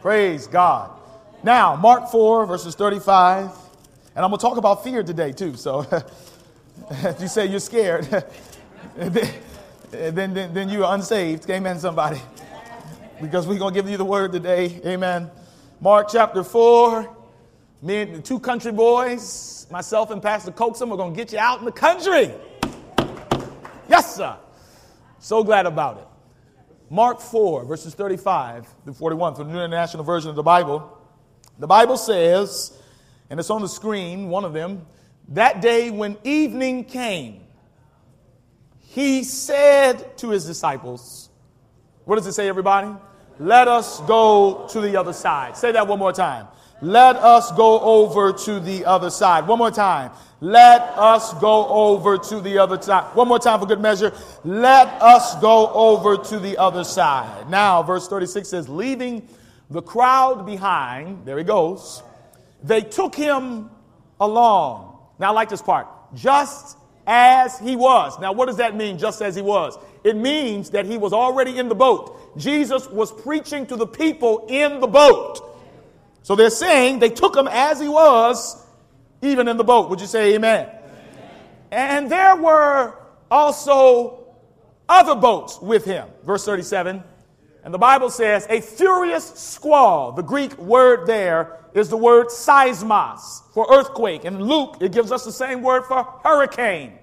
Praise God. Now, Mark 4, verses 35. And I'm going to talk about fear today, too. So if you say you're scared, then, then, then you are unsaved. Amen, somebody. Because we're going to give you the word today. Amen. Mark chapter 4. Me and the two country boys, myself and Pastor Coaxum, are going to get you out in the country. Yes, sir. So glad about it. Mark 4, verses 35 through 41 from the New International Version of the Bible. The Bible says, and it's on the screen, one of them, that day when evening came, he said to his disciples, What does it say, everybody? Let us go to the other side. Say that one more time. Let us go over to the other side. One more time. Let us go over to the other side. One more time for good measure. Let us go over to the other side. Now, verse 36 says, leaving the crowd behind, there he goes, they took him along. Now, I like this part. Just as he was. Now, what does that mean, just as he was? It means that he was already in the boat. Jesus was preaching to the people in the boat. So they're saying they took him as he was, even in the boat. Would you say amen? amen? And there were also other boats with him. Verse 37. And the Bible says, a furious squall. The Greek word there is the word seismos for earthquake. In Luke, it gives us the same word for hurricane.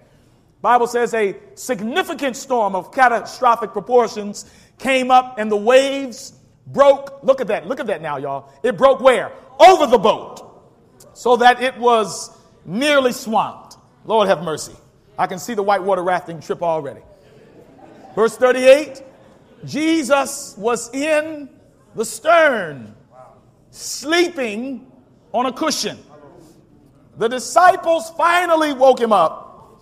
Bible says a significant storm of catastrophic proportions came up and the waves broke. Look at that. Look at that now, y'all. It broke where? Over the boat. So that it was nearly swamped. Lord have mercy. I can see the whitewater rafting trip already. Verse 38 Jesus was in the stern, sleeping on a cushion. The disciples finally woke him up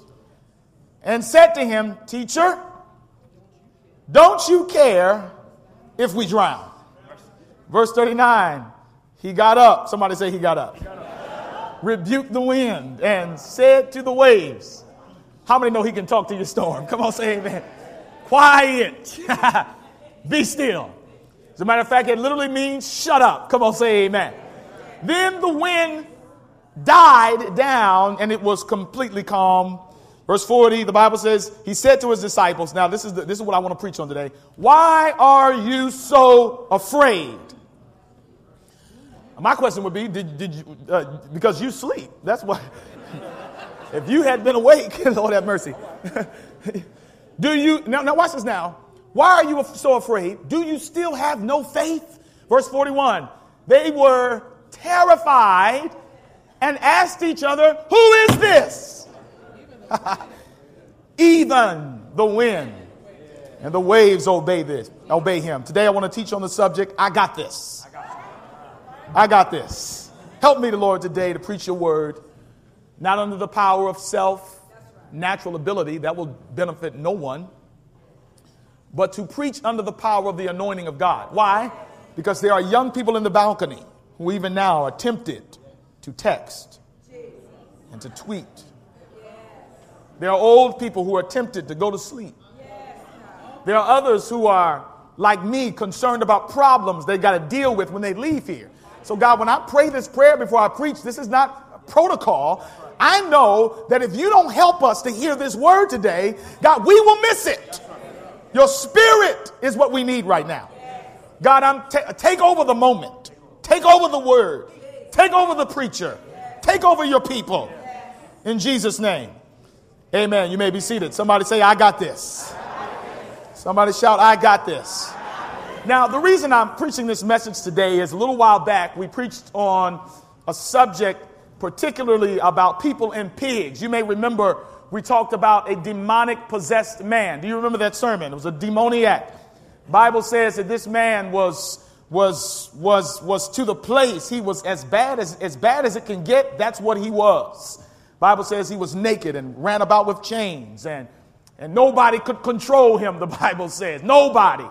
and said to him, Teacher, don't you care if we drown? Verse 39, he got up. Somebody say he got up. Rebuked the wind and said to the waves, How many know he can talk to your storm? Come on, say amen. Quiet. Be still. As a matter of fact, it literally means shut up. Come on, say amen. Then the wind died down and it was completely calm. Verse 40, the Bible says, He said to His disciples, Now, this is, the, this is what I want to preach on today. Why are you so afraid? My question would be, did, did you, uh, because you sleep. That's why. if you had been awake, Lord have mercy. Do you, now, now watch this now. Why are you so afraid? Do you still have no faith? Verse 41 They were terrified and asked each other, Who is this? Even the wind and the waves obey this, obey him. Today I want to teach on the subject, I got this. I got this. Help me, the Lord, today to preach your word, not under the power of self, natural ability, that will benefit no one, but to preach under the power of the anointing of God. Why? Because there are young people in the balcony who even now are tempted to text and to tweet. There are old people who are tempted to go to sleep. There are others who are, like me, concerned about problems they got to deal with when they leave here. So, God, when I pray this prayer before I preach, this is not protocol. I know that if you don't help us to hear this word today, God, we will miss it. Your spirit is what we need right now. God, I'm t- take over the moment. Take over the word. Take over the preacher. Take over your people. In Jesus' name. Amen. You may be seated. Somebody say, I got this. Somebody shout, I got this. Now, the reason I'm preaching this message today is a little while back we preached on a subject particularly about people and pigs. You may remember we talked about a demonic possessed man. Do you remember that sermon? It was a demoniac. Bible says that this man was was was was to the place he was as bad as as bad as it can get. That's what he was. Bible says he was naked and ran about with chains and and nobody could control him. The Bible says nobody.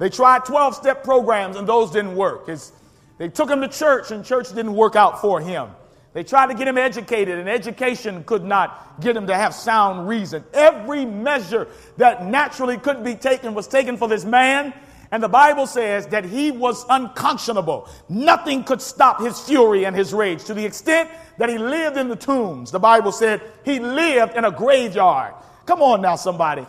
They tried 12 step programs and those didn't work. It's, they took him to church and church didn't work out for him. They tried to get him educated and education could not get him to have sound reason. Every measure that naturally could be taken was taken for this man And the Bible says that he was unconscionable. Nothing could stop his fury and his rage to the extent that he lived in the tombs. The Bible said he lived in a graveyard. Come on now, somebody.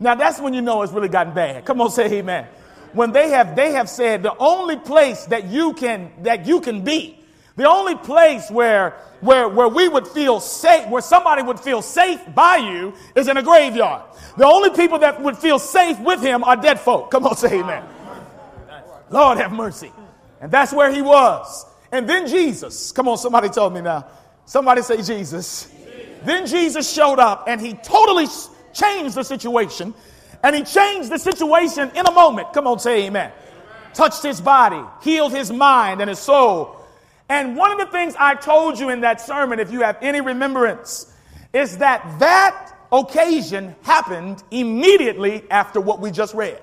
Now that's when you know it's really gotten bad. Come on, say amen. When they have they have said the only place that you can that you can be, the only place where where, where we would feel safe, where somebody would feel safe by you is in a graveyard. The only people that would feel safe with him are dead folk. Come on, say amen. Lord have mercy. And that's where he was. And then Jesus, come on, somebody told me now. Somebody say Jesus. Then Jesus showed up and he totally changed the situation. And he changed the situation in a moment. Come on, say amen. Touched his body, healed his mind and his soul. And one of the things I told you in that sermon, if you have any remembrance, is that that occasion happened immediately after what we just read.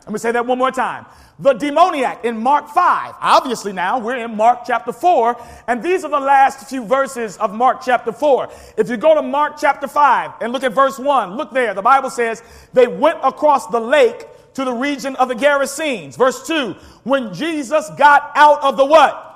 Let me say that one more time. The demoniac in Mark 5. Obviously, now we're in Mark chapter 4, and these are the last few verses of Mark chapter 4. If you go to Mark chapter 5 and look at verse 1, look there. The Bible says they went across the lake to the region of the Gerasenes. Verse 2, when Jesus got out of the what?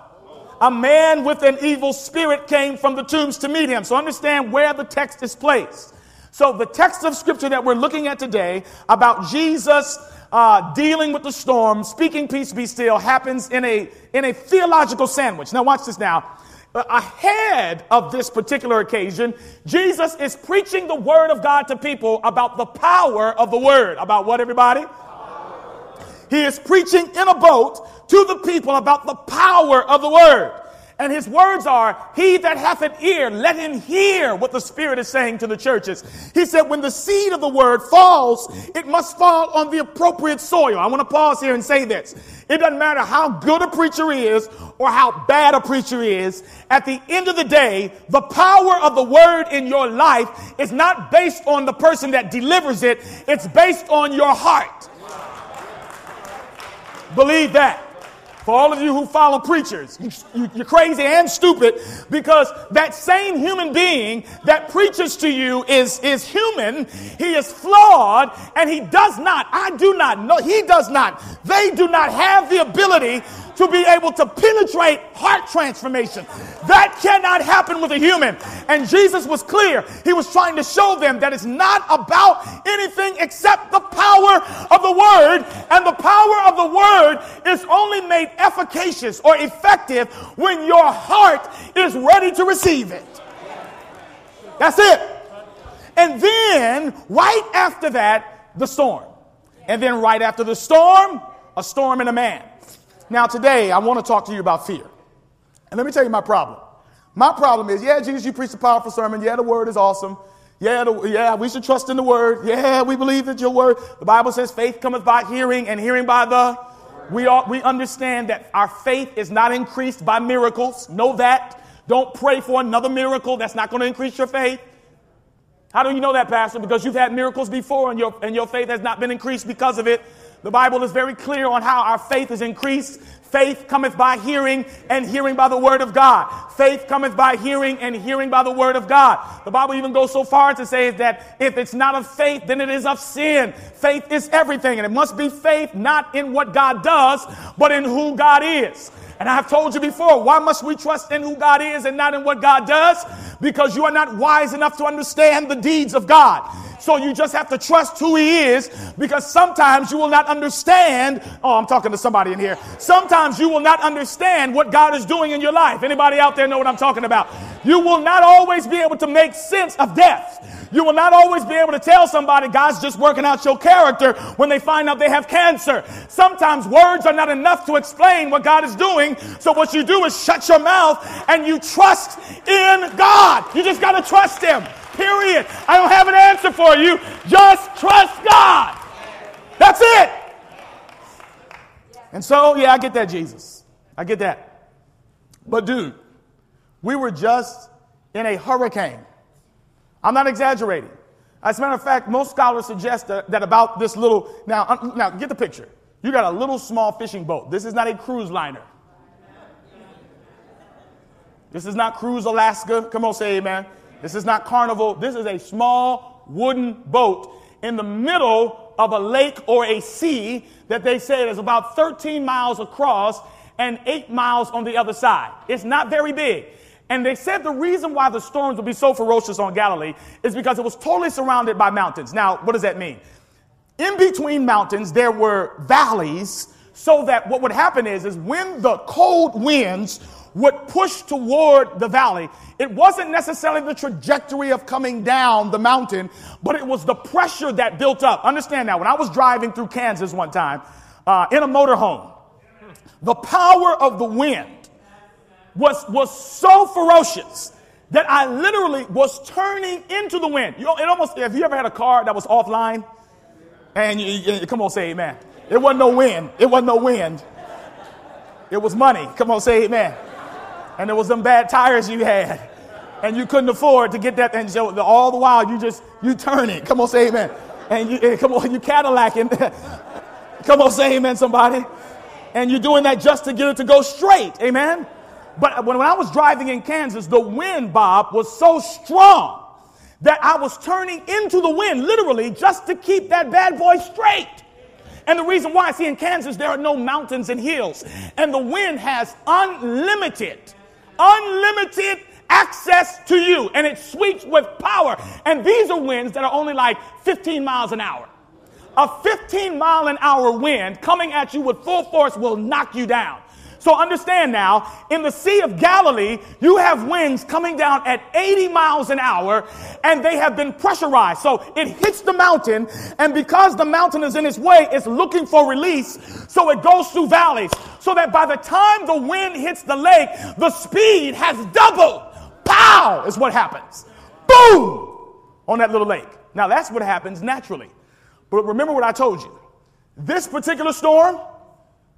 a man with an evil spirit came from the tombs to meet him. So understand where the text is placed. So the text of scripture that we're looking at today about Jesus uh, dealing with the storm, speaking peace be still, happens in a in a theological sandwich. Now watch this now. Uh, ahead of this particular occasion, Jesus is preaching the word of God to people about the power of the word. About what, everybody? He is preaching in a boat to the people about the power of the word. And his words are, He that hath an ear, let him hear what the Spirit is saying to the churches. He said, When the seed of the word falls, it must fall on the appropriate soil. I want to pause here and say this. It doesn't matter how good a preacher is or how bad a preacher is. At the end of the day, the power of the word in your life is not based on the person that delivers it, it's based on your heart. Believe that. For all of you who follow preachers, you, are crazy and stupid because that same human being that preaches to you is, is human. He is flawed and he does not, I do not know, he does not, they do not have the ability to be able to penetrate heart transformation. That cannot happen with a human. And Jesus was clear. He was trying to show them that it's not about anything except the power of the word. And the power of the word is only made efficacious or effective when your heart is ready to receive it. That's it. And then, right after that, the storm. And then, right after the storm, a storm in a man. Now, today, I want to talk to you about fear. And let me tell you my problem. My problem is, yeah, Jesus, you preach a powerful sermon. Yeah, the word is awesome. Yeah, the, yeah, we should trust in the word. Yeah, we believe that your word. The Bible says faith cometh by hearing and hearing by the. We, are, we understand that our faith is not increased by miracles. Know that. Don't pray for another miracle that's not going to increase your faith. How do you know that, Pastor? Because you've had miracles before and your, and your faith has not been increased because of it. The Bible is very clear on how our faith is increased. Faith cometh by hearing, and hearing by the word of God. Faith cometh by hearing, and hearing by the word of God. The Bible even goes so far to say that if it's not of faith, then it is of sin. Faith is everything, and it must be faith not in what God does, but in who God is. And I have told you before, why must we trust in who God is and not in what God does? Because you are not wise enough to understand the deeds of God. So you just have to trust who he is because sometimes you will not understand. Oh, I'm talking to somebody in here. Sometimes you will not understand what God is doing in your life. Anybody out there know what I'm talking about? You will not always be able to make sense of death. You will not always be able to tell somebody God's just working out your character when they find out they have cancer. Sometimes words are not enough to explain what God is doing. So what you do is shut your mouth and you trust in God. You just got to trust Him. Period. I don't have an answer for you. Just trust God. That's it. And so, yeah, I get that, Jesus. I get that. But, dude, we were just in a hurricane. I'm not exaggerating. As a matter of fact, most scholars suggest that, that about this little. Now, now, get the picture. You got a little small fishing boat. This is not a cruise liner. This is not Cruise Alaska. Come on, say amen. This is not carnival. This is a small wooden boat in the middle of a lake or a sea that they said is about 13 miles across and eight miles on the other side. It's not very big. And they said the reason why the storms would be so ferocious on Galilee is because it was totally surrounded by mountains. Now, what does that mean? In between mountains, there were valleys, so that what would happen is, is when the cold winds would push toward the valley, it wasn't necessarily the trajectory of coming down the mountain, but it was the pressure that built up. Understand that. when I was driving through Kansas one time uh, in a motorhome, the power of the wind was, was so ferocious that I literally was turning into the wind. You know, it almost, have you ever had a car that was offline? And you, you, come on, say amen. It wasn't no wind. It wasn't no wind. It was money. Come on, say amen. And there was some bad tires you had. And you couldn't afford to get that. And so all the while you just, you turn it. Come on, say amen. And you, eh, come on, you Cadillacing. come on, say amen, somebody. And you're doing that just to get it to go straight. Amen. But when, when I was driving in Kansas, the wind, Bob, was so strong that I was turning into the wind, literally, just to keep that bad boy straight. And the reason why, see, in Kansas, there are no mountains and hills, and the wind has unlimited, unlimited access to you, and it sweeps with power. And these are winds that are only like 15 miles an hour. A 15 mile an hour wind coming at you with full force will knock you down. So understand now, in the Sea of Galilee, you have winds coming down at 80 miles an hour and they have been pressurized. So it hits the mountain and because the mountain is in its way, it's looking for release. So it goes through valleys so that by the time the wind hits the lake, the speed has doubled. Pow is what happens. Boom on that little lake. Now that's what happens naturally. But remember what I told you. This particular storm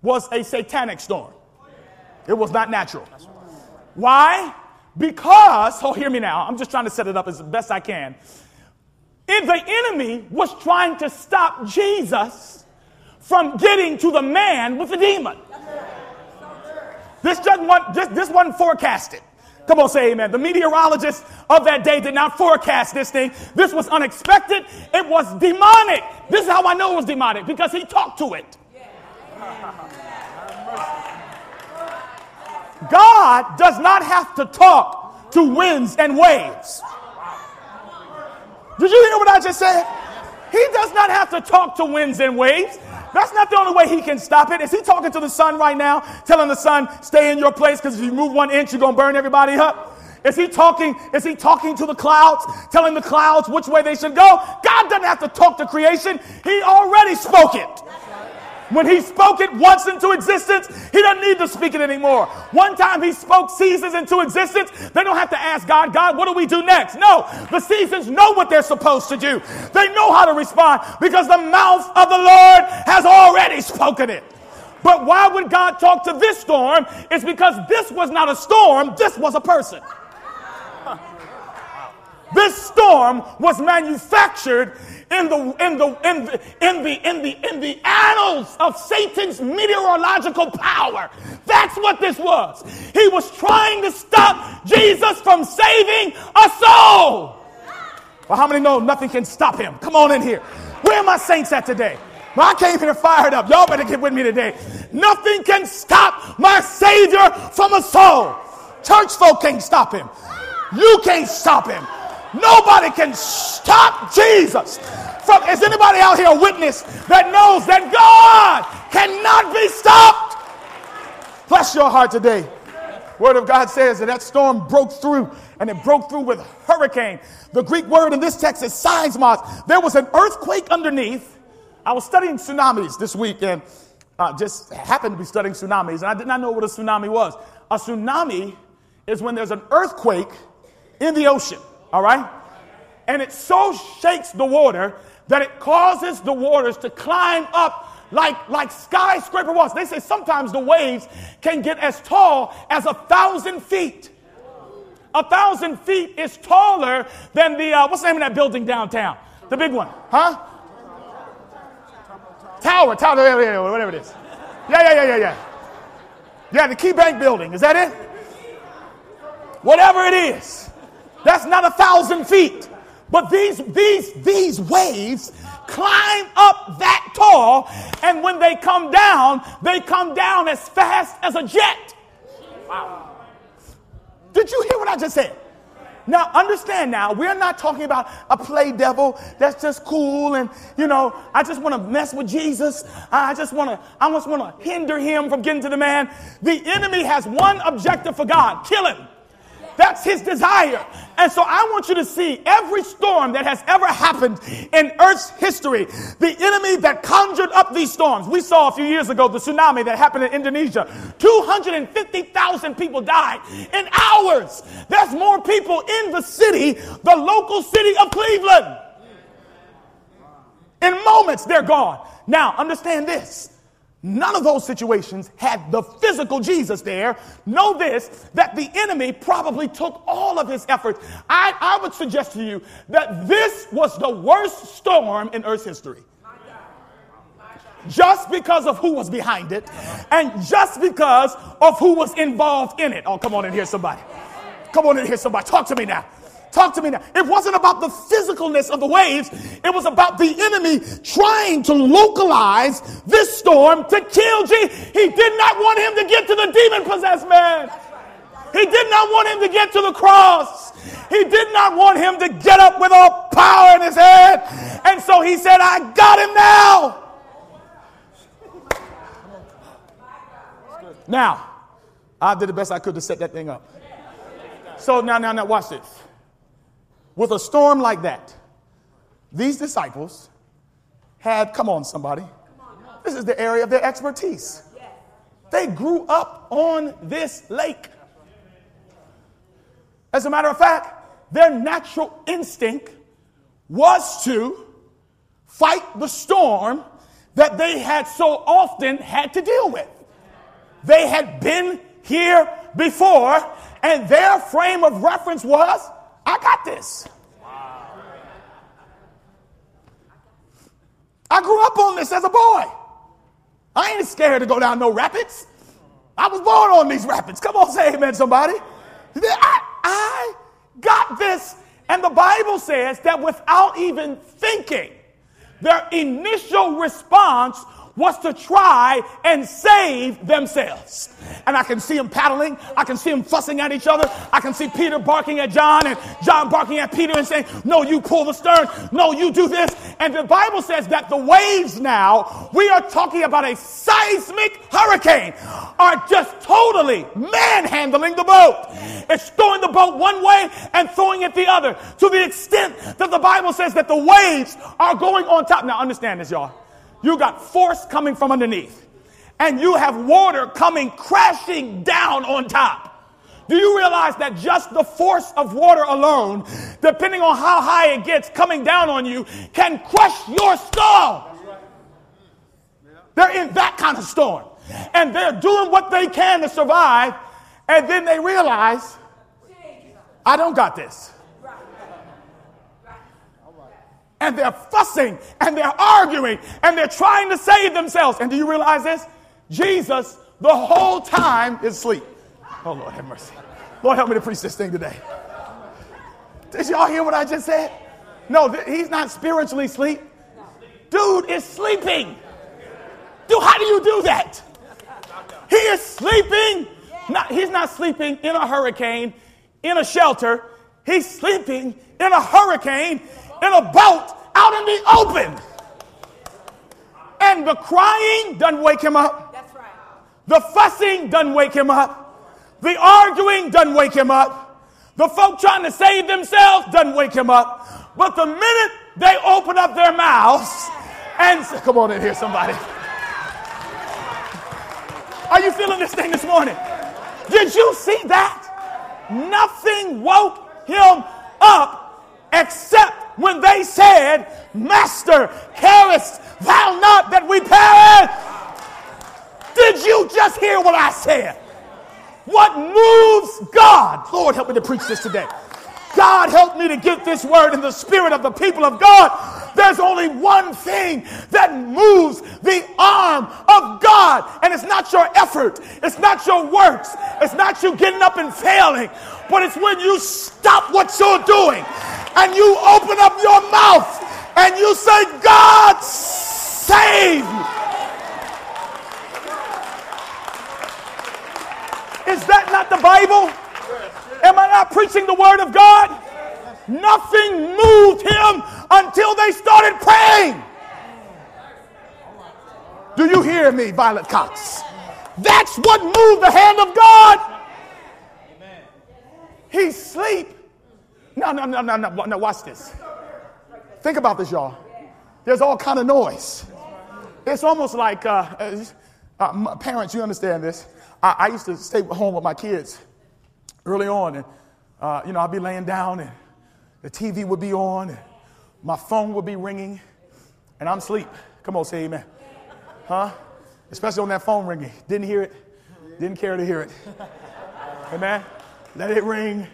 was a satanic storm. It was not natural. Why? Because, oh, hear me now. I'm just trying to set it up as best I can. If the enemy was trying to stop Jesus from getting to the man with the demon. This just one, this, this wasn't forecasted. Come on, say amen. The meteorologists of that day did not forecast this thing. This was unexpected. It was demonic. This is how I know it was demonic because he talked to it. God does not have to talk to winds and waves. Did you hear what I just said? He does not have to talk to winds and waves. That's not the only way he can stop it. Is he talking to the sun right now, telling the sun, stay in your place because if you move one inch, you're going to burn everybody up? Is he talking? Is he talking to the clouds, telling the clouds which way they should go? God doesn't have to talk to creation. He already spoke it. When he spoke it once into existence, he doesn't need to speak it anymore. One time he spoke seasons into existence, they don't have to ask God, God, what do we do next? No, the seasons know what they're supposed to do. They know how to respond because the mouth of the Lord has already spoken it. But why would God talk to this storm? It's because this was not a storm, this was a person. This storm was manufactured in the, in the, in the, in the, in the, in the annals of Satan's meteorological power. That's what this was. He was trying to stop Jesus from saving a soul. Well, how many know nothing can stop him? Come on in here. Where are my saints at today? Well, I came here fired up. Y'all better get with me today. Nothing can stop my Savior from a soul. Church folk can't stop him. You can't stop him. Nobody can stop Jesus. From, is anybody out here a witness that knows that God cannot be stopped? Bless your heart today. Word of God says that that storm broke through and it broke through with hurricane. The Greek word in this text is seismos. There was an earthquake underneath. I was studying tsunamis this week and uh, just happened to be studying tsunamis, and I did not know what a tsunami was. A tsunami is when there's an earthquake in the ocean. All right? And it so shakes the water that it causes the waters to climb up like, like skyscraper walls. They say sometimes the waves can get as tall as a thousand feet. A thousand feet is taller than the, uh, what's the name of that building downtown? The big one, huh? Tower, tower, whatever it is. Yeah, yeah, yeah, yeah, yeah. Yeah, the Key Bank building. Is that it? Whatever it is. That's not a thousand feet. But these, these, these waves climb up that tall, and when they come down, they come down as fast as a jet. Wow. Did you hear what I just said? Now, understand now, we're not talking about a play devil that's just cool and, you know, I just want to mess with Jesus. I just want to, I just want to hinder him from getting to the man. The enemy has one objective for God kill him. That's his desire. And so I want you to see every storm that has ever happened in Earth's history, the enemy that conjured up these storms. We saw a few years ago the tsunami that happened in Indonesia. 250,000 people died in hours. There's more people in the city, the local city of Cleveland. In moments, they're gone. Now, understand this None of those situations had the physical Jesus there. Know this that the enemy probably took all of his efforts. I, I would suggest to you that this was the worst storm in Earth's history. Just because of who was behind it, and just because of who was involved in it. Oh, come on in here, somebody. Come on in here, somebody. Talk to me now. Talk to me now. It wasn't about the physicalness of the waves, it was about the enemy trying to localize this storm to kill Jesus. He did not want him to get to the demon possessed man. He did not want him to get to the cross. He did not want him to get up with all power in his head. And so he said, I got him now. Now, I did the best I could to set that thing up. So now, now, now, watch this. With a storm like that, these disciples had, come on, somebody, this is the area of their expertise. They grew up on this lake. As a matter of fact, their natural instinct was to fight the storm that they had so often had to deal with. They had been here before, and their frame of reference was I got this. I grew up on this as a boy. I ain't scared to go down no rapids. I was born on these rapids. Come on, say amen, somebody. I, I got this. And the Bible says that without even thinking, their initial response was to try and save themselves. And I can see them paddling. I can see them fussing at each other. I can see Peter barking at John and John barking at Peter and saying, No, you pull the stern. No, you do this. And the Bible says that the waves now, we are talking about a seismic hurricane, are just totally manhandling the boat. It's throwing the boat one way and throwing it the other to the extent that the Bible says that the waves are going on top. Now, understand this, y'all. You got force coming from underneath, and you have water coming crashing down on top. Do you realize that just the force of water alone, depending on how high it gets coming down on you, can crush your skull? They're in that kind of storm. And they're doing what they can to survive. And then they realize, I don't got this and they're fussing and they're arguing and they're trying to save themselves. And do you realize this? Jesus, the whole time, is asleep. Oh, Lord, have mercy. Lord, help me to preach this thing today. Did y'all hear what I just said? No, th- he's not spiritually asleep. Dude is sleeping. Dude, how do you do that? He is sleeping. Not, he's not sleeping in a hurricane, in a shelter. He's sleeping in a hurricane in a boat out in the open. And the crying doesn't wake him up. That's right. The fussing doesn't wake him up. The arguing doesn't wake him up. The folk trying to save themselves doesn't wake him up. But the minute they open up their mouths and come on in here, somebody. Are you feeling this thing this morning? Did you see that? Nothing woke him up except when they said, Master, carest thou not that we perish? Did you just hear what I said? What moves God? Lord, help me to preach this today. God, help me to get this word in the spirit of the people of God. There's only one thing that moves the arm of God, and it's not your effort, it's not your works, it's not you getting up and failing, but it's when you stop what you're doing and you open up your mouth and you say, God, save me. Is that not the Bible? Am I not preaching the word of God? Nothing moved him until they started praying. Do you hear me, Violet Cox? That's what moved the hand of God. He sleep. No, no, no, no, no, no. Watch this. Think about this, y'all. There's all kind of noise. It's almost like uh, uh parents. You understand this? I, I, used to stay home with my kids early on, and uh, you know I'd be laying down, and the TV would be on, and my phone would be ringing, and I'm asleep. Come on, say amen. Huh? Especially on that phone ringing. Didn't hear it. Didn't care to hear it. Amen. Let it ring.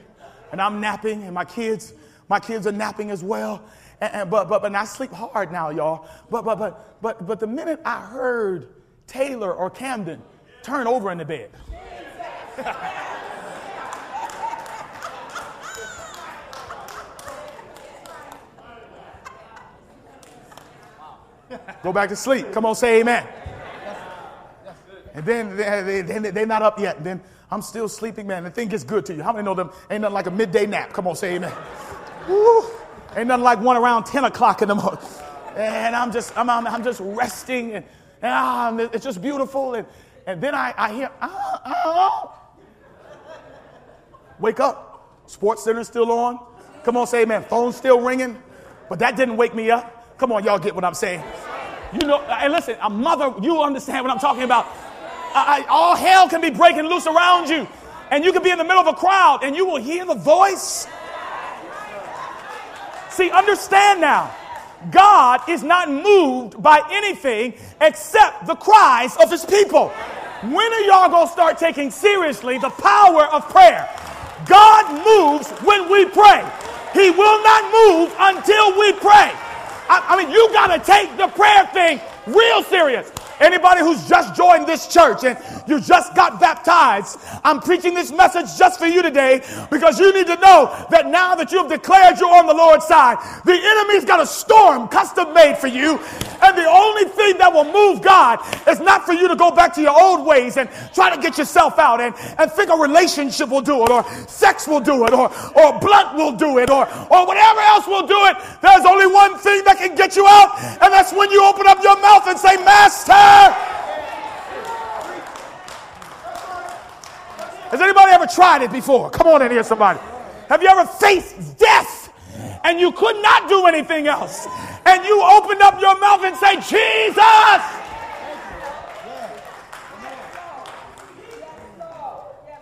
And I'm napping, and my kids, my kids are napping as well. And, and, but, but, but, I sleep hard now, y'all. But, but, but, but, but the minute I heard Taylor or Camden turn over in the bed, Go back to sleep. Come on, say amen. And then they, they, they're not up yet. Then I'm still sleeping, man. The thing gets good to you. How many know them? Ain't nothing like a midday nap. Come on, say amen. Woo. Ain't nothing like one around 10 o'clock in the morning. And I'm just, I'm, I'm, I'm just resting. And, and ah, it's just beautiful. And, and then I, I hear, ah, ah. Wake up. Sports Center's still on. Come on, say amen. Phone's still ringing. But that didn't wake me up. Come on, y'all get what I'm saying. You know, and listen, a mother, you understand what I'm talking about. I, all hell can be breaking loose around you. And you can be in the middle of a crowd and you will hear the voice. See, understand now. God is not moved by anything except the cries of his people. When are y'all going to start taking seriously the power of prayer? God moves when we pray. He will not move until we pray. I, I mean, you got to take the prayer thing real serious. Anybody who's just joined this church and you just got baptized, I'm preaching this message just for you today because you need to know that now that you have declared you're on the Lord's side, the enemy's got a storm custom made for you. And the only thing that will move God is not for you to go back to your old ways and try to get yourself out and, and think a relationship will do it or sex will do it or, or blunt will do it or, or whatever else will do it. There's only one thing that can get you out, and that's when you open up your mouth and say, Master. Has anybody ever tried it before? Come on in here, somebody. Have you ever faced death and you could not do anything else? And you opened up your mouth and say, Jesus!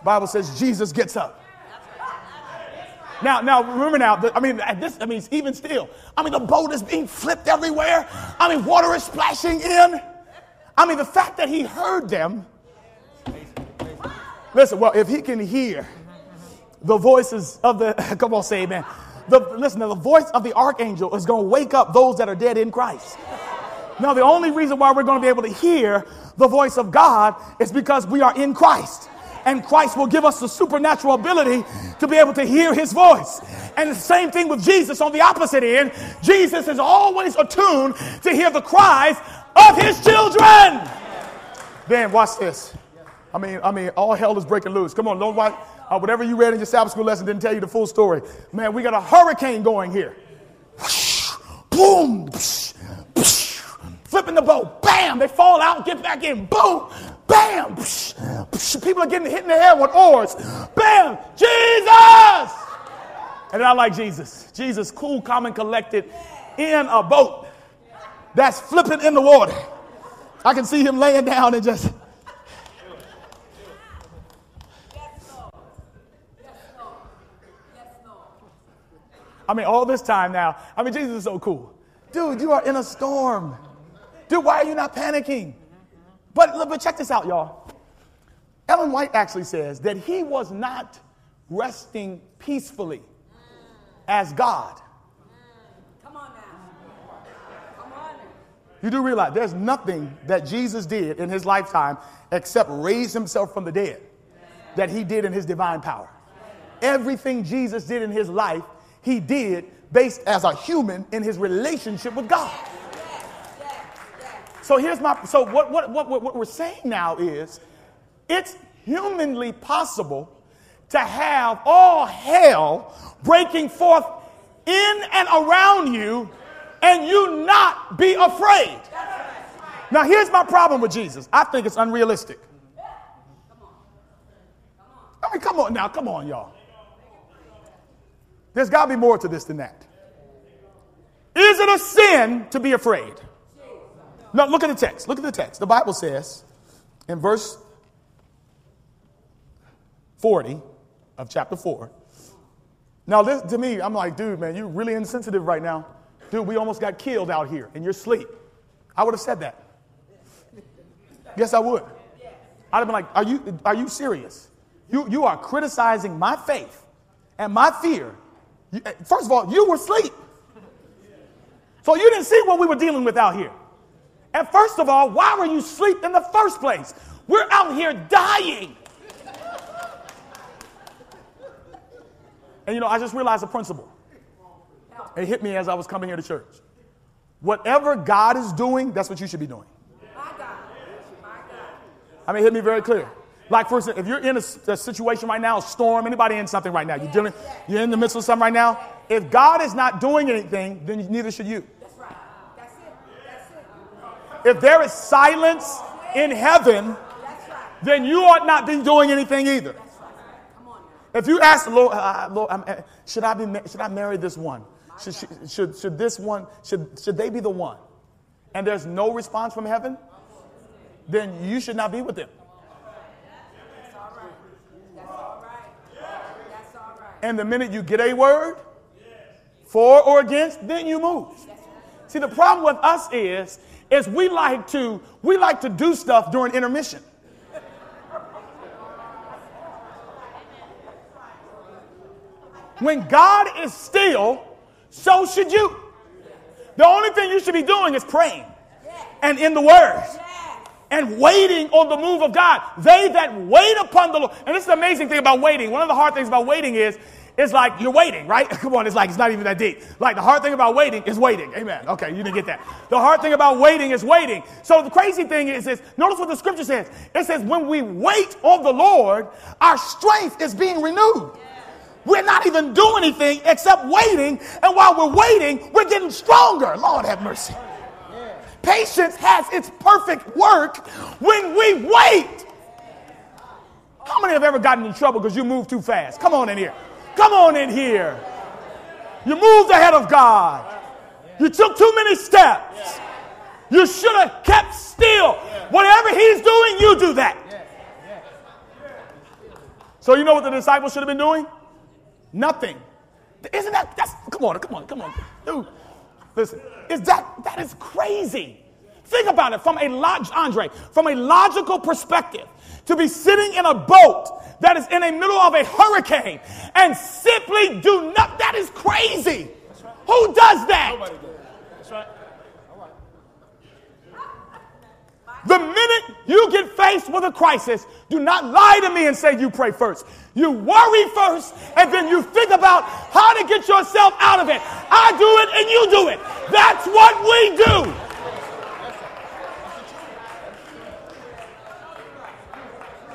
Bible says Jesus gets up. Now, now remember now. I mean, at this, I mean, even still, I mean, the boat is being flipped everywhere. I mean, water is splashing in. I mean, the fact that he heard them. Listen, well, if he can hear the voices of the, come on, say amen. The, listen, the voice of the archangel is going to wake up those that are dead in Christ. Now, the only reason why we're going to be able to hear the voice of God is because we are in Christ. And Christ will give us the supernatural ability to be able to hear his voice. And the same thing with Jesus on the opposite end. Jesus is always attuned to hear the cries of his children. Then watch this. I mean, I mean, all hell is breaking loose. Come on, Lord, why, uh, whatever you read in your Sabbath school lesson didn't tell you the full story. Man, we got a hurricane going here. Boom, flipping the boat. Bam, they fall out, get back in. Boom, bam. People are getting hit in the head with oars. Bam, Jesus. And I like Jesus. Jesus, cool, calm, and collected in a boat that's flipping in the water. I can see him laying down and just. I mean, all this time now. I mean, Jesus is so cool. Dude, you are in a storm. Dude, why are you not panicking? But, look, but check this out, y'all. Ellen White actually says that he was not resting peacefully as God. Come on now. Come on. You do realize there's nothing that Jesus did in his lifetime except raise himself from the dead that he did in his divine power. Everything Jesus did in his life, he did based as a human in his relationship with God. So here's my so what what what, what we're saying now is it's humanly possible to have all hell breaking forth in and around you and you not be afraid. Now, here's my problem with Jesus I think it's unrealistic. I mean, come on now, come on, y'all. There's got to be more to this than that. Is it a sin to be afraid? No, look at the text. Look at the text. The Bible says in verse 40 of chapter 4. Now, this, to me, I'm like, dude, man, you're really insensitive right now. Dude, we almost got killed out here in your sleep. I would have said that. Yes, I would. I'd have been like, are you, are you serious? You, you are criticizing my faith and my fear. First of all, you were asleep. So you didn't see what we were dealing with out here. And first of all, why were you asleep in the first place? We're out here dying. And you know, I just realized a principle. It hit me as I was coming here to church. Whatever God is doing, that's what you should be doing. I mean, hit me very clear. Like, for instance, if you're in a, a, situation right now, a storm, anybody in something right now, you're dealing, you're in the midst of something right now. If God is not doing anything, then neither should you. That's right. That's it. That's it. If there is silence in heaven, then you ought not be doing anything either. Come on now. If you ask the Lord, uh, Lord uh, should I be, should I marry this one? Should, should, should, should this one, should, should they be the one? And there's no response from heaven, then you should not be with them. And the minute you get a word, for or against, then you move. See, the problem with us is, is we like to we like to do stuff during intermission. When God is still, so should you. The only thing you should be doing is praying and in the Word and waiting on the move of God. They that wait upon the Lord. And this is the amazing thing about waiting. One of the hard things about waiting is it's like you're waiting, right? Come on, it's like it's not even that deep. Like the hard thing about waiting is waiting. Amen. Okay, you didn't get that. The hard thing about waiting is waiting. So the crazy thing is, is notice what the scripture says. It says, when we wait on the Lord, our strength is being renewed. We're not even doing anything except waiting. And while we're waiting, we're getting stronger. Lord have mercy. Patience has its perfect work when we wait. How many have ever gotten in trouble because you moved too fast? Come on in here. Come on in here. You moved ahead of God. You took too many steps. You should have kept still. Whatever He's doing, you do that. So, you know what the disciples should have been doing? Nothing. Isn't that, that's, come on, come on, come on. Dude, listen, is that, that is crazy. Think about it from a log, Andre, from a logical perspective. To be sitting in a boat that is in the middle of a hurricane and simply do not, that is crazy. Right. Who does that? Nobody does. That's right. The minute you get faced with a crisis, do not lie to me and say you pray first. You worry first, and then you think about how to get yourself out of it. I do it and you do it. That's what we do.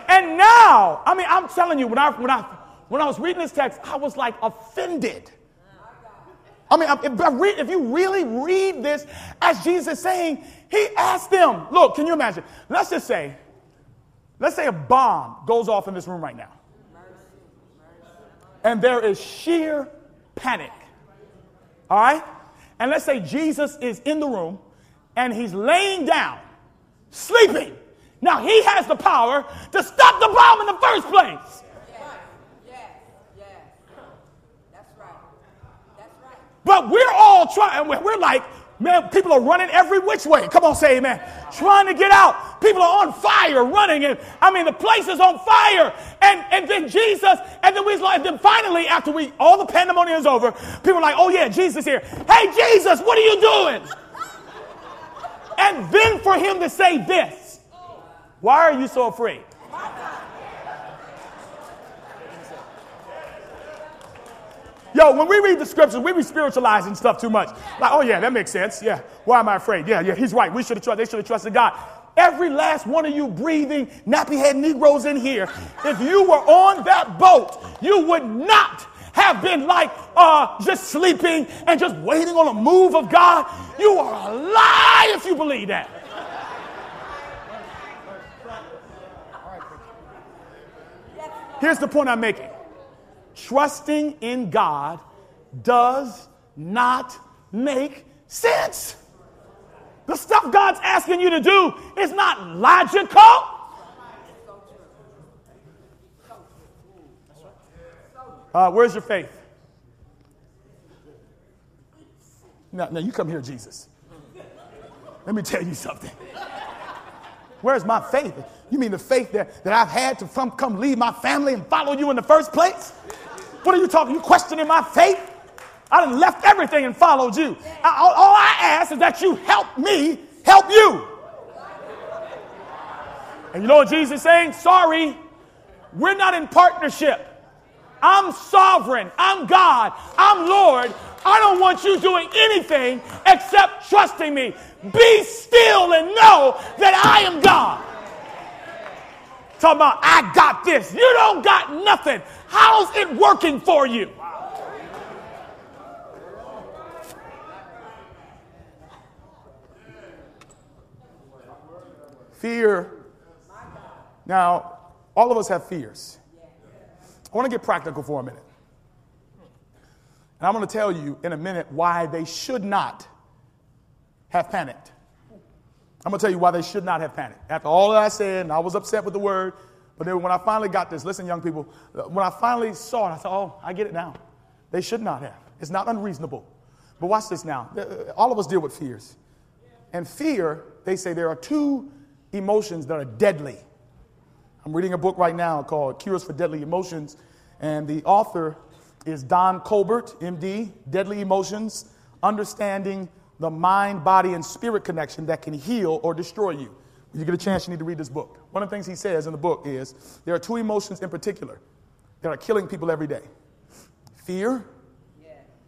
And now, I mean, I'm telling you, when I, when I, when I was reading this text, I was like offended. I mean, if you really read this as Jesus saying, he asked them, look, can you imagine? Let's just say, let's say a bomb goes off in this room right now. And there is sheer panic. All right? And let's say Jesus is in the room and he's laying down, sleeping. Now he has the power to stop the bomb in the first place. But we're all trying, we're like, man, people are running every which way. Come on, say amen. Trying to get out. People are on fire, running. And I mean, the place is on fire. And, and then Jesus, and then we like, then finally, after we, all the pandemonium is over, people are like, oh yeah, Jesus here. Hey, Jesus, what are you doing? And then for him to say this, why are you so afraid? Yo, when we read the scriptures, we be spiritualizing stuff too much. Like, oh yeah, that makes sense. Yeah. Why am I afraid? Yeah, yeah, he's right. We should have trusted, they should have trusted God. Every last one of you breathing, nappy head Negroes in here, if you were on that boat, you would not have been like uh, just sleeping and just waiting on a move of God. You are a lie if you believe that. Here's the point I'm making trusting in God does not make sense. The stuff God's asking you to do is not logical. Uh, where's your faith? Now, now, you come here, Jesus. Let me tell you something. Where's my faith? You mean the faith that, that I've had to from, come leave my family and follow you in the first place? What are you talking? You questioning my faith? I done left everything and followed you. I, all, all I ask is that you help me help you. And you know what Jesus is saying? Sorry, we're not in partnership. I'm sovereign. I'm God. I'm Lord. I don't want you doing anything except trusting me. Be still and know that I am God. Talking about, I got this. You don't got nothing. How's it working for you? Fear. Now, all of us have fears. I want to get practical for a minute. And I'm going to tell you in a minute why they should not have panicked. I'm going to tell you why they should not have panicked. After all that I said, and I was upset with the word, but then when I finally got this, listen, young people, uh, when I finally saw it, I said, oh, I get it now. They should not have. It's not unreasonable. But watch this now. Uh, all of us deal with fears. And fear, they say there are two emotions that are deadly. I'm reading a book right now called Cures for Deadly Emotions, and the author is Don Colbert, MD, Deadly Emotions, Understanding the Mind, Body, and Spirit Connection that can heal or destroy you. When you get a chance, you need to read this book. One of the things he says in the book is there are two emotions in particular that are killing people every day fear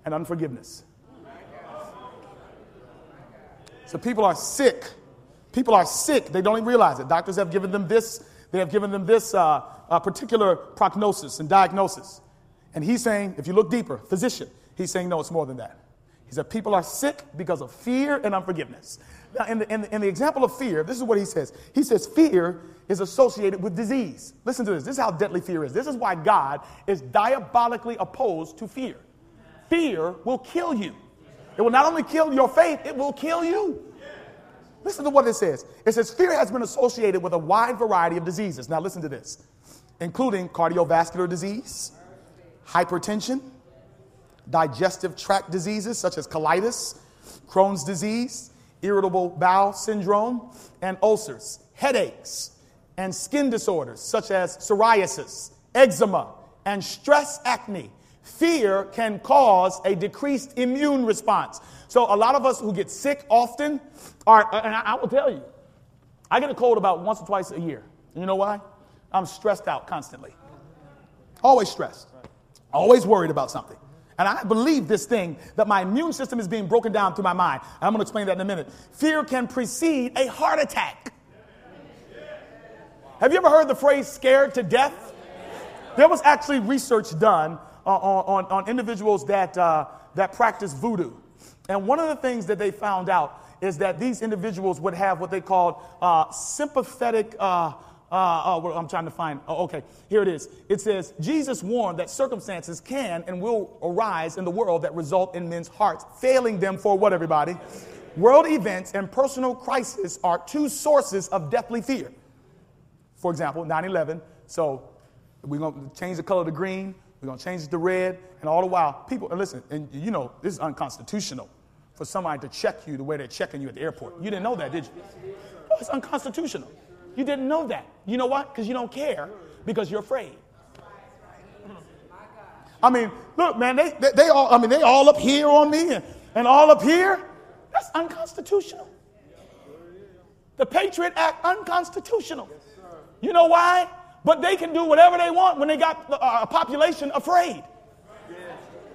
and unforgiveness. So people are sick. People are sick. They don't even realize it. Doctors have given them this. They have given them this uh, uh, particular prognosis and diagnosis. And he's saying, if you look deeper, physician, he's saying, no, it's more than that. He said, people are sick because of fear and unforgiveness. Now, in the, in, the, in the example of fear, this is what he says. He says, fear is associated with disease. Listen to this. This is how deadly fear is. This is why God is diabolically opposed to fear. Fear will kill you. It will not only kill your faith, it will kill you. Listen to what it says. It says, fear has been associated with a wide variety of diseases. Now, listen to this, including cardiovascular disease, hypertension, digestive tract diseases such as colitis, Crohn's disease, irritable bowel syndrome, and ulcers, headaches, and skin disorders such as psoriasis, eczema, and stress acne. Fear can cause a decreased immune response. So, a lot of us who get sick often are, and I will tell you, I get a cold about once or twice a year. You know why? I'm stressed out constantly. Always stressed. Always worried about something. And I believe this thing that my immune system is being broken down through my mind. And I'm going to explain that in a minute. Fear can precede a heart attack. Have you ever heard the phrase scared to death? There was actually research done on, on, on individuals that, uh, that practice voodoo. And one of the things that they found out is that these individuals would have what they called uh, sympathetic. Uh, oh, I'm trying to find. Oh, okay, here it is. It says Jesus warned that circumstances can and will arise in the world that result in men's hearts failing them for what, everybody? World events and personal crisis are two sources of deathly fear. For example, 9 11. So we're going to change the color to green, we're going to change it to red, and all the while, people, and listen, and you know, this is unconstitutional for somebody to check you the way they're checking you at the airport. You didn't know that, did you? Oh, it's unconstitutional. You didn't know that. You know what? Because you don't care, because you're afraid. I mean, look, man, they, they, they, all, I mean, they all up here on me and, and all up here. That's unconstitutional. The Patriot Act, unconstitutional. You know why? But they can do whatever they want when they got uh, a population afraid.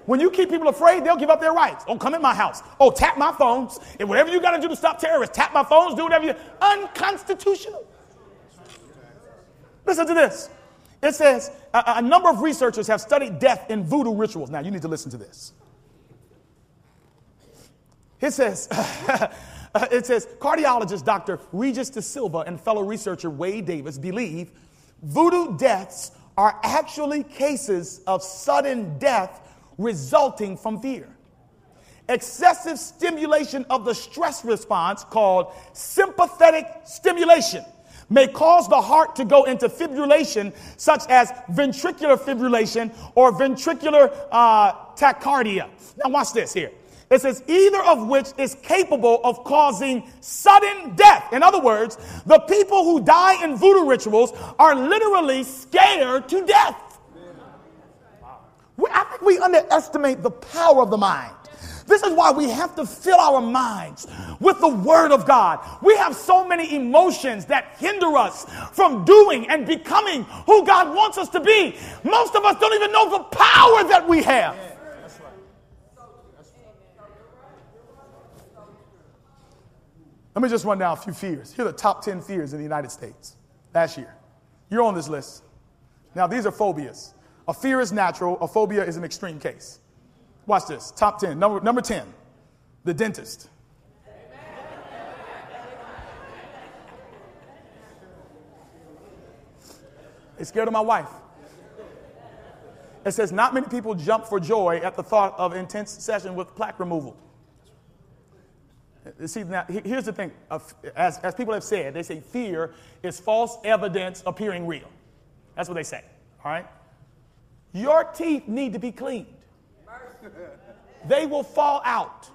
When you keep people afraid, they'll give up their rights. Oh, come in my house. Oh, tap my phones. And whatever you got to do to stop terrorists, tap my phones, do whatever you. Unconstitutional. Listen to this. It says a, a number of researchers have studied death in voodoo rituals. Now, you need to listen to this. It says, uh, it says, cardiologist Dr. Regis De Silva and fellow researcher Wade Davis believe voodoo deaths are actually cases of sudden death resulting from fear. Excessive stimulation of the stress response, called sympathetic stimulation, may cause the heart to go into fibrillation, such as ventricular fibrillation or ventricular uh, tachycardia. Now, watch this here. It says, either of which is capable of causing sudden death. In other words, the people who die in voodoo rituals are literally scared to death. I think we underestimate the power of the mind. This is why we have to fill our minds with the Word of God. We have so many emotions that hinder us from doing and becoming who God wants us to be. Most of us don't even know the power that we have. Let me just run down a few fears. Here are the top 10 fears in the United States last year. You're on this list. Now, these are phobias. A fear is natural, a phobia is an extreme case. Watch this. Top 10. Number, number 10, the dentist. It's scared of my wife. It says, not many people jump for joy at the thought of intense session with plaque removal. See, now, here's the thing. As, as people have said, they say fear is false evidence appearing real. That's what they say. All right? Your teeth need to be cleaned. They will fall out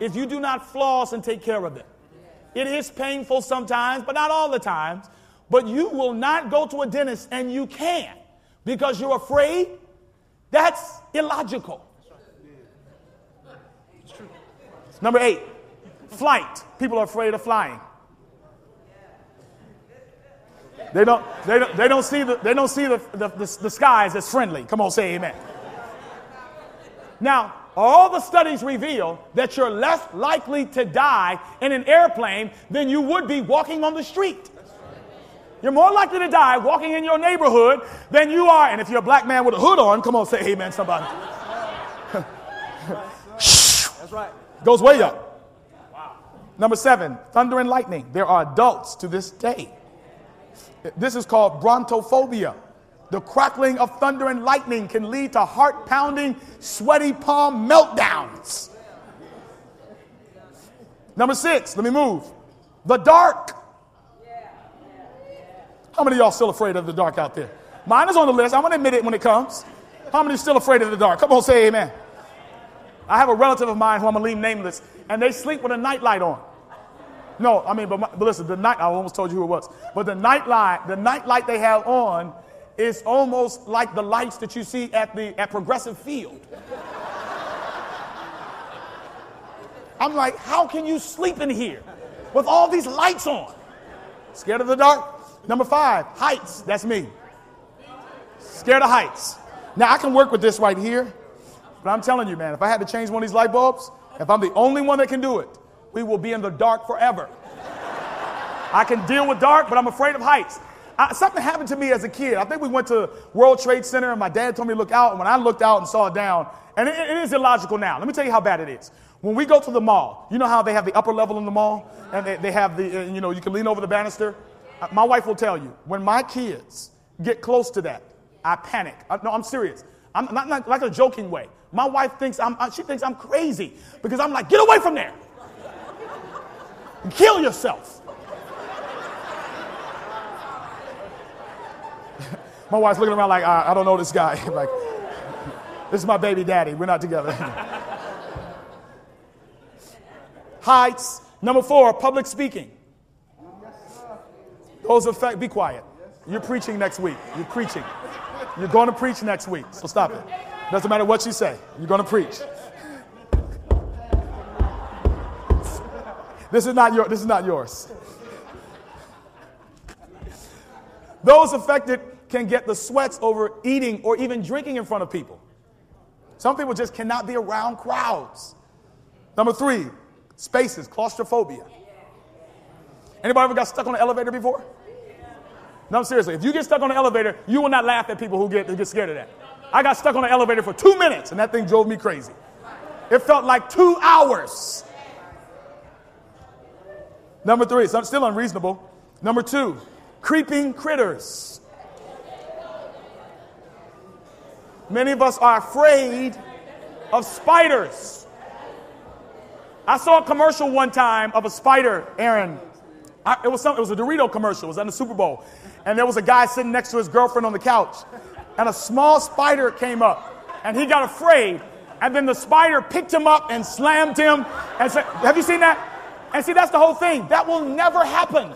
if you do not floss and take care of them. It is painful sometimes, but not all the times. But you will not go to a dentist and you can because you're afraid. That's illogical. Number eight, flight. People are afraid of flying. They don't, they don't, they don't see, the, they don't see the, the, the, the skies as friendly. Come on, say amen. Now, all the studies reveal that you're less likely to die in an airplane than you would be walking on the street. You're more likely to die walking in your neighborhood than you are. And if you're a black man with a hood on, come on, say amen, somebody. That's right. Goes way up. Number seven, thunder and lightning. There are adults to this day. This is called brontophobia. The crackling of thunder and lightning can lead to heart pounding, sweaty palm meltdowns. Number six, let me move. The dark. How many of y'all still afraid of the dark out there? Mine is on the list. I'm going to admit it when it comes. How many still afraid of the dark? Come on, say amen. I have a relative of mine who I'm going to leave nameless, and they sleep with a nightlight on. No, I mean, but, my, but listen, the night, I almost told you who it was. But the night light, the night light they have on is almost like the lights that you see at the at Progressive Field. I'm like, how can you sleep in here with all these lights on? Scared of the dark? Number five, heights. That's me. Scared of heights. Now I can work with this right here, but I'm telling you, man, if I had to change one of these light bulbs, if I'm the only one that can do it, we will be in the dark forever. I can deal with dark, but I'm afraid of heights. I, something happened to me as a kid. I think we went to World Trade Center and my dad told me to look out. And when I looked out and saw it down, and it, it is illogical now. Let me tell you how bad it is. When we go to the mall, you know how they have the upper level in the mall? And they, they have the, uh, you know, you can lean over the banister. Uh, my wife will tell you, when my kids get close to that, I panic. I, no, I'm serious. I'm not, not like a joking way. My wife thinks I'm, uh, she thinks I'm crazy because I'm like, get away from there. Kill yourself. My wife's looking around like, I, I don't know this guy. like, this is my baby daddy. We're not together. Heights. Number four, public speaking. Those affect, be quiet. You're preaching next week. You're preaching. You're going to preach next week. So stop it. Doesn't matter what you say. You're going to preach. This is not your, this is not yours. Those affected can get the sweats over eating or even drinking in front of people. Some people just cannot be around crowds. Number three, spaces, claustrophobia. Anybody ever got stuck on an elevator before? No, seriously. If you get stuck on an elevator, you will not laugh at people who get, who get scared of that. I got stuck on an elevator for two minutes, and that thing drove me crazy. It felt like two hours. Number three, it's still unreasonable. Number two, creeping critters. Many of us are afraid of spiders. I saw a commercial one time of a spider, Aaron. I, it was some, it was a Dorito commercial. It was on the Super Bowl, and there was a guy sitting next to his girlfriend on the couch, and a small spider came up, and he got afraid, and then the spider picked him up and slammed him, and said, "Have you seen that?" And see, that's the whole thing. That will never happen.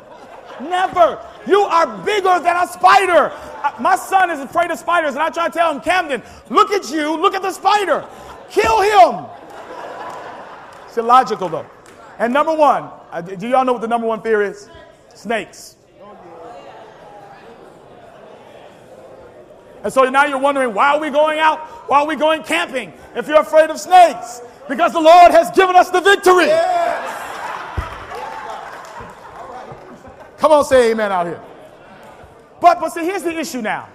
Never. You are bigger than a spider. Uh, my son is afraid of spiders, and I try to tell him, Camden, look at you, look at the spider, kill him. It's illogical, though. And number one, uh, do y'all know what the number one fear is? Snakes. And so now you're wondering, why are we going out? Why are we going camping if you're afraid of snakes? Because the Lord has given us the victory. Yes. Come on, say amen out here. But, but see, here's the issue now.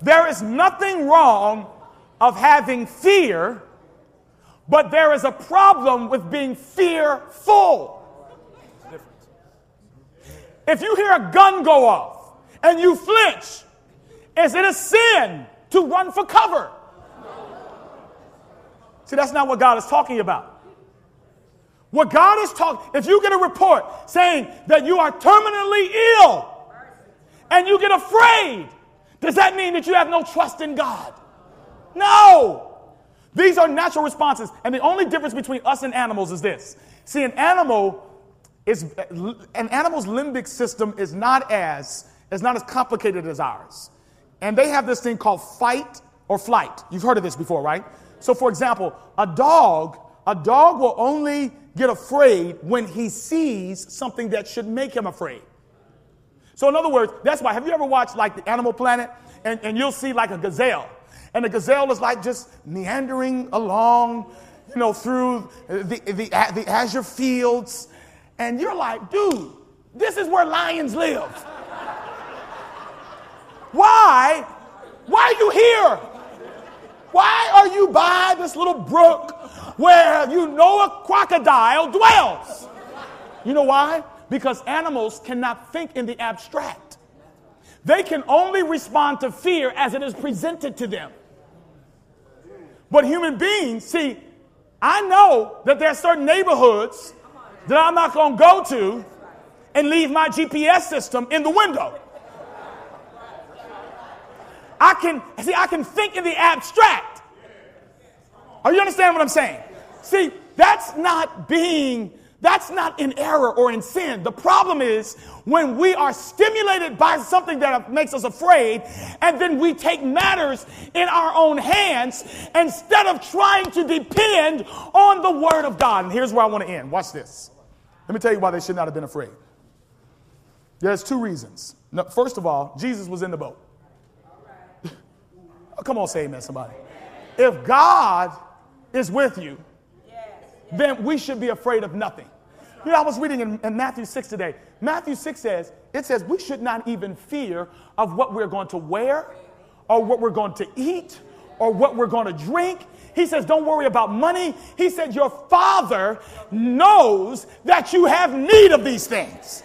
There is nothing wrong of having fear, but there is a problem with being fearful. If you hear a gun go off and you flinch, is it a sin to run for cover? See, that's not what God is talking about. What God is talking, if you get a report saying that you are terminally ill and you get afraid, does that mean that you have no trust in God? No. These are natural responses. And the only difference between us and animals is this. See, an animal is an animal's limbic system is not as is not as complicated as ours. And they have this thing called fight or flight. You've heard of this before, right? So for example, a dog, a dog will only get afraid when he sees something that should make him afraid. So, in other words, that's why. Have you ever watched like the Animal Planet? And, and you'll see like a gazelle. And the gazelle is like just meandering along, you know, through the, the, the azure fields. And you're like, dude, this is where lions live. Why? Why are you here? Why are you by this little brook where you know a crocodile dwells. You know why? Because animals cannot think in the abstract. They can only respond to fear as it is presented to them. But human beings, see, I know that there are certain neighborhoods that I'm not going to go to and leave my GPS system in the window. I can see I can think in the abstract. Are you understand what I'm saying? See, that's not being, that's not in error or in sin. The problem is when we are stimulated by something that makes us afraid, and then we take matters in our own hands instead of trying to depend on the Word of God. And here's where I want to end. Watch this. Let me tell you why they should not have been afraid. There's two reasons. first of all, Jesus was in the boat. Oh, come on, say amen, somebody. If God is with you, then we should be afraid of nothing. You know, I was reading in, in, Matthew 6 today. Matthew 6 says, it says we should not even fear of what we're going to wear or what we're going to eat or what we're going to drink. He says, don't worry about money. He said, your father knows that you have need of these things.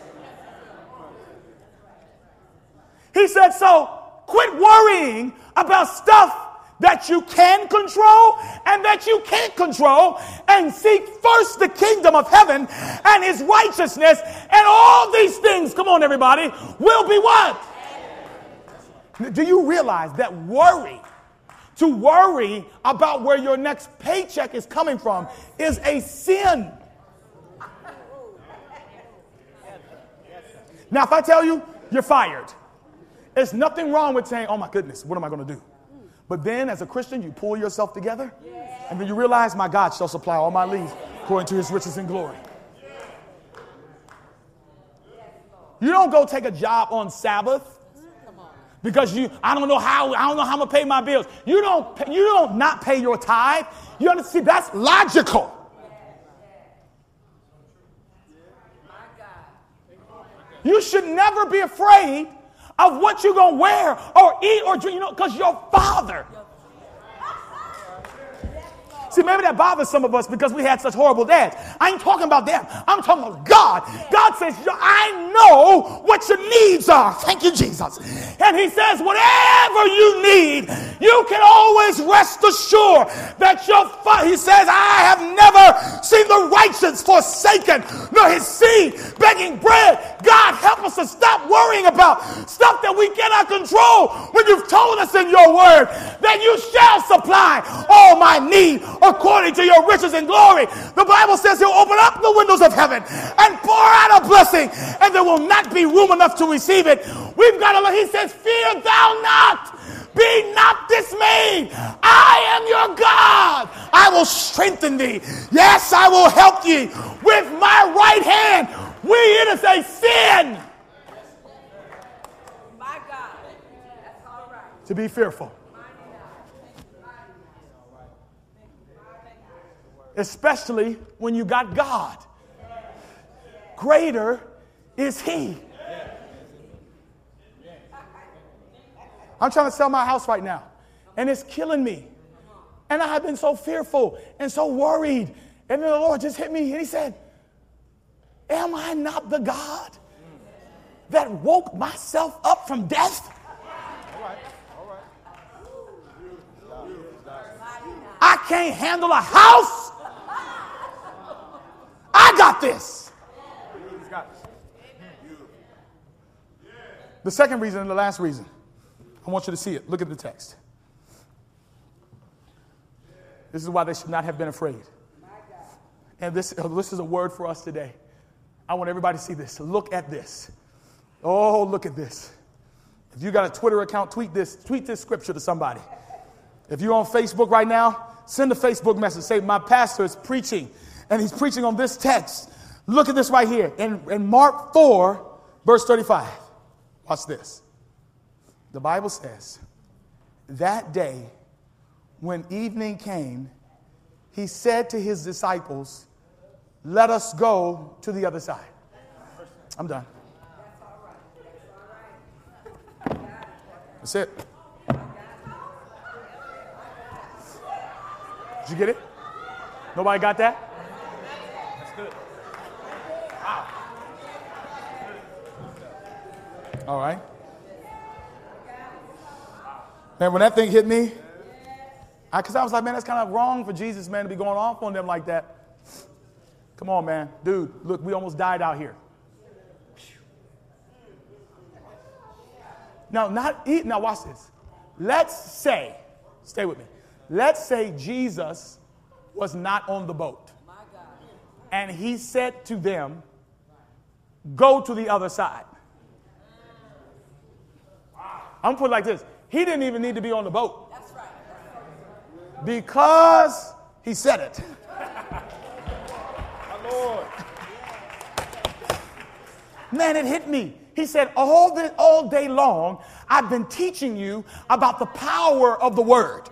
He said, so quit worrying about stuff that you can control and that you can't control, and seek first the kingdom of heaven and his righteousness, and all these things, come on, everybody, will be what? Do you realize that worry, to worry about where your next paycheck is coming from, is a sin? Now, if I tell you, you're fired. There's nothing wrong with saying, oh my goodness, what am I going to do? But then, as a Christian, you pull yourself together, and then you realize, my God shall supply all my needs according to his riches and glory. You don't go take a job on Sabbath because you I don't know how I don't know how I'm gonna pay my bills. You don't you don't not pay your tithe. You understand? That's logical. You should never be afraid of what you're gonna wear or eat or drink, you know, because your father See, maybe that bothers some of us because we had such horrible dads. I ain't talking about them. I'm talking about God. God says, I know what your needs are. Thank you, Jesus. And He says, whatever you need, you can always rest assured that your father, He says, I have never seen the righteous forsaken, nor his seed begging bread. God, help us to stop worrying about stuff that we cannot control when you've told us in your word that you shall supply all my need according to your riches and glory. The Bible says he'll open up the windows of heaven and pour out a blessing, and there will not be room enough to receive it. We've got to, he says, Fear thou not. Be not dismayed. I am your God. I will strengthen thee. Yes, I will help thee with my right hand. We here to say sin. My God. That's all right. To be fearful. Especially when you got God. Greater is He. I'm trying to sell my house right now, and it's killing me. And I have been so fearful and so worried. And then the Lord just hit me, and He said, Am I not the God that woke myself up from death? I can't handle a house I got this. The second reason and the last reason, I want you to see it. Look at the text. This is why they should not have been afraid. And this, uh, this is a word for us today. I want everybody to see this. Look at this. Oh, look at this. If you got a Twitter account, tweet this, tweet this scripture to somebody. If you're on Facebook right now, send a Facebook message. Say, My pastor is preaching and he's preaching on this text. Look at this right here in, in Mark 4, verse 35. Watch this. The Bible says, That day, when evening came, he said to his disciples, Let us go to the other side. I'm done. That's it. Did you get it? Nobody got that? All right. Man, when that thing hit me, because I, I was like, man, that's kind of wrong for Jesus, man, to be going off on them like that. Come on, man. Dude, look, we almost died out here. Now, not eat. now watch this. Let's say, stay with me. Let's say Jesus was not on the boat. And he said to them, Go to the other side. I'm put it like this. He didn't even need to be on the boat. That's right. Because he said it. My Lord. Man, it hit me. He said, all, this, all day long, I've been teaching you about the power of the word.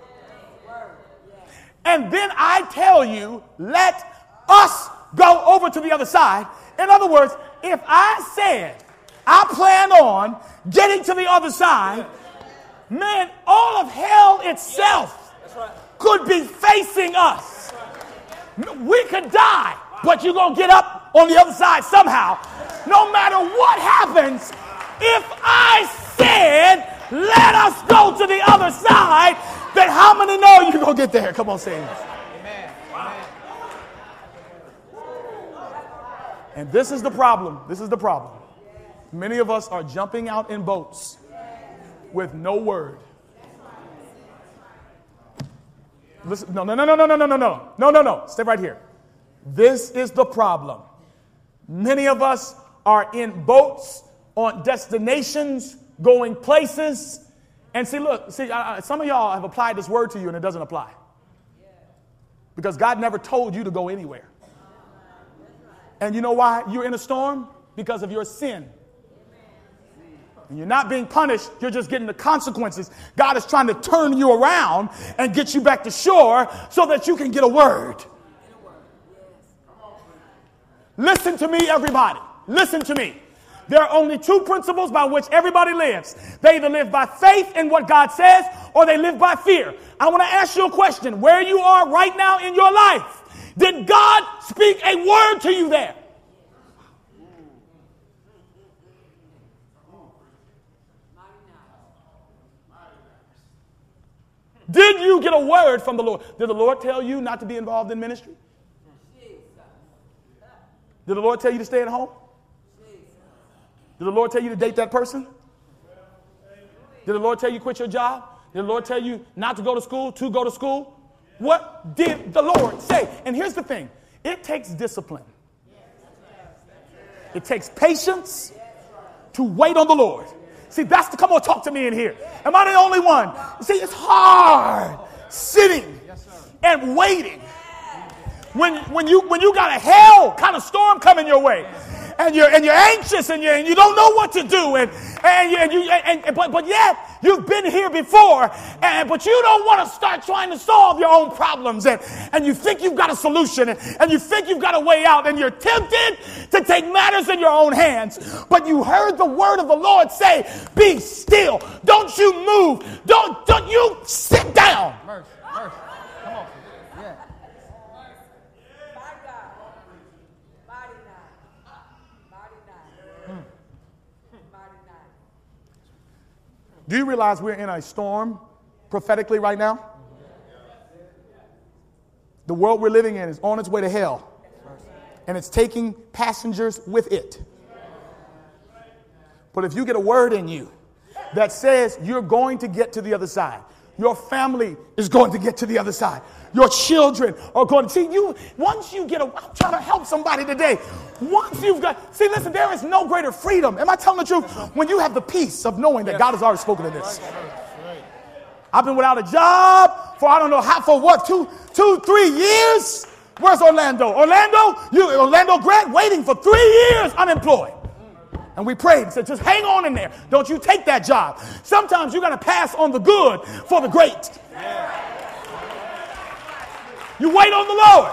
And then I tell you, let us go over to the other side. In other words, if I said, I plan on getting to the other side, man, all of hell itself could be facing us. We could die, but you're going to get up on the other side somehow. No matter what happens, if I said, let us go to the other side, then how many know you're going to get there? Come on, this. And this is the problem. This is the problem. Many of us are jumping out in boats with no word. Listen, no, no, no, no, no, no, no, no, no, no, no. Stay right here. This is the problem. Many of us are in boats on destinations, going places. And see, look, see, uh, some of y'all have applied this word to you and it doesn't apply. Because God never told you to go anywhere. And you know why you're in a storm? Because of your sin. And you're not being punished, you're just getting the consequences. God is trying to turn you around and get you back to shore so that you can get a word. Listen to me, everybody. Listen to me. There are only two principles by which everybody lives. They either live by faith in what God says or they live by fear. I want to ask you a question. Where you are right now in your life, did God speak a word to you there? Did you get a word from the Lord? Did the Lord tell you not to be involved in ministry? Did the Lord tell you to stay at home? Did the Lord tell you to date that person? Did the Lord tell you to quit your job? Did the Lord tell you not to go to school, to go to school? What did the Lord say? And here's the thing it takes discipline, it takes patience to wait on the Lord. See, that's the come on, talk to me in here. Am I the only one? See, it's hard sitting and waiting when, when, you, when you got a hell kind of storm coming your way and you're, and you're anxious and you, and you don't know what to do. And, and, you, and, you, and, and, but, but yet you've been here before, and, but you don't want to start trying to solve your own problems. And, and you think you've got a solution and, and you think you've got a way out, and you're tempted to take matters in your own hands. But you heard the word of the Lord say, Be still. Don't you move. Don't, don't you sit down. Mercy, mercy. Do you realize we're in a storm prophetically right now? The world we're living in is on its way to hell, and it's taking passengers with it. But if you get a word in you that says you're going to get to the other side, your family is going to get to the other side. Your children are going to see you. Once you get a, I'm trying to help somebody today. Once you've got, see, listen, there is no greater freedom. Am I telling the truth? When you have the peace of knowing that God has already spoken to this. I've been without a job for I don't know how, for what, two, two, three years? Where's Orlando? Orlando, you, Orlando Grant waiting for three years unemployed. And we prayed and said, just hang on in there. Don't you take that job. Sometimes you got to pass on the good for the great. You wait on the Lord.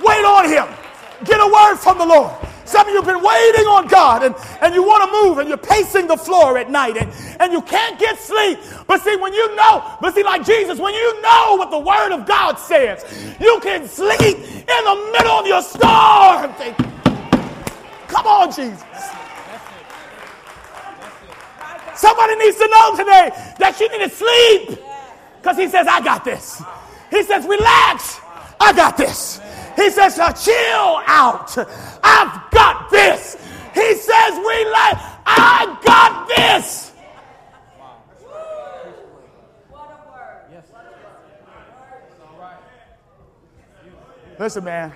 Wait on Him. Get a word from the Lord. Some of you have been waiting on God and, and you want to move and you're pacing the floor at night and, and you can't get sleep. But see, when you know, but see, like Jesus, when you know what the Word of God says, you can sleep in the middle of your storm. Come on, Jesus. Somebody needs to know today that you need to sleep because he says, I got this. He says, relax. I got this. He says, chill out. I've got this. He says, relax. I got this. Listen, man,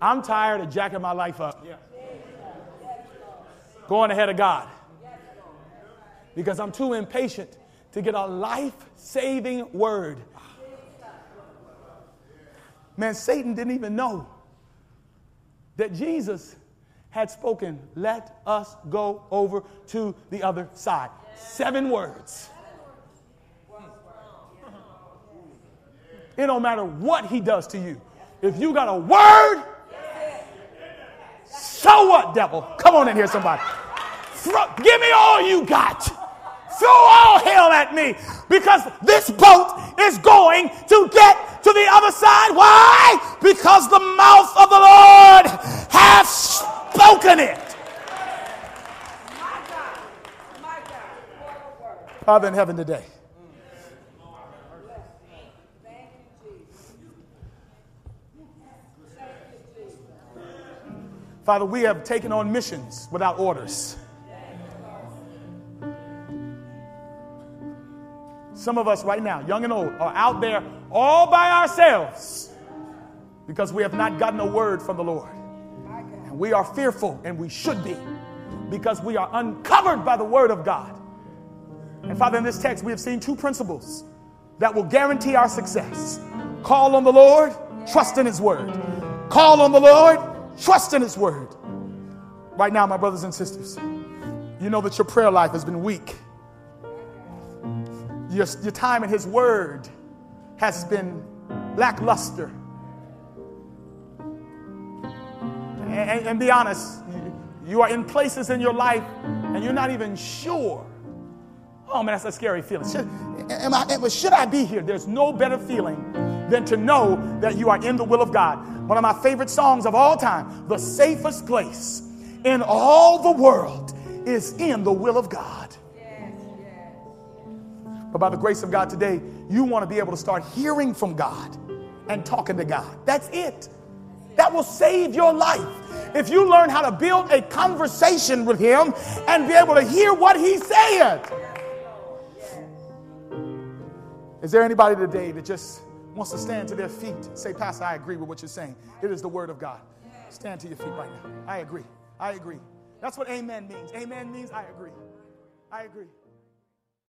I'm tired of jacking my life up. Going ahead of God because I'm too impatient to get a life saving word. Man, Satan didn't even know that Jesus had spoken, Let us go over to the other side. Seven words. It don't matter what he does to you. If you got a word, so what, devil? Come on in here, somebody. Give me all you got. Throw all hell at me because this boat is going to get to the other side. Why? Because the mouth of the Lord has spoken it. Father in heaven today. Father, we have taken on missions without orders. Some of us right now, young and old, are out there all by ourselves because we have not gotten a word from the Lord. And we are fearful, and we should be, because we are uncovered by the word of God. And Father, in this text, we have seen two principles that will guarantee our success call on the Lord, trust in His word. Call on the Lord, trust in His word. Right now, my brothers and sisters, you know that your prayer life has been weak. Your, your time in His Word has been lackluster. And, and, be honest, you are in places in your life and you're not even sure. Oh man, that's a scary feeling. Should, am I, should I be here? There's no better feeling than to know that you are in the will of God. One of my favorite songs of all time, the safest place in all the world is in the will of God. But by the grace of God today, you want to be able to start hearing from God and talking to God. That's it. That will save your life. If you learn how to build a conversation with Him and be able to hear what He saying. Is there anybody today that just wants to stand to their feet and say, Pastor, I agree with what you're saying? It is the Word of God. Stand to your feet right now. I agree. I agree. That's what amen means. Amen means I agree. I agree.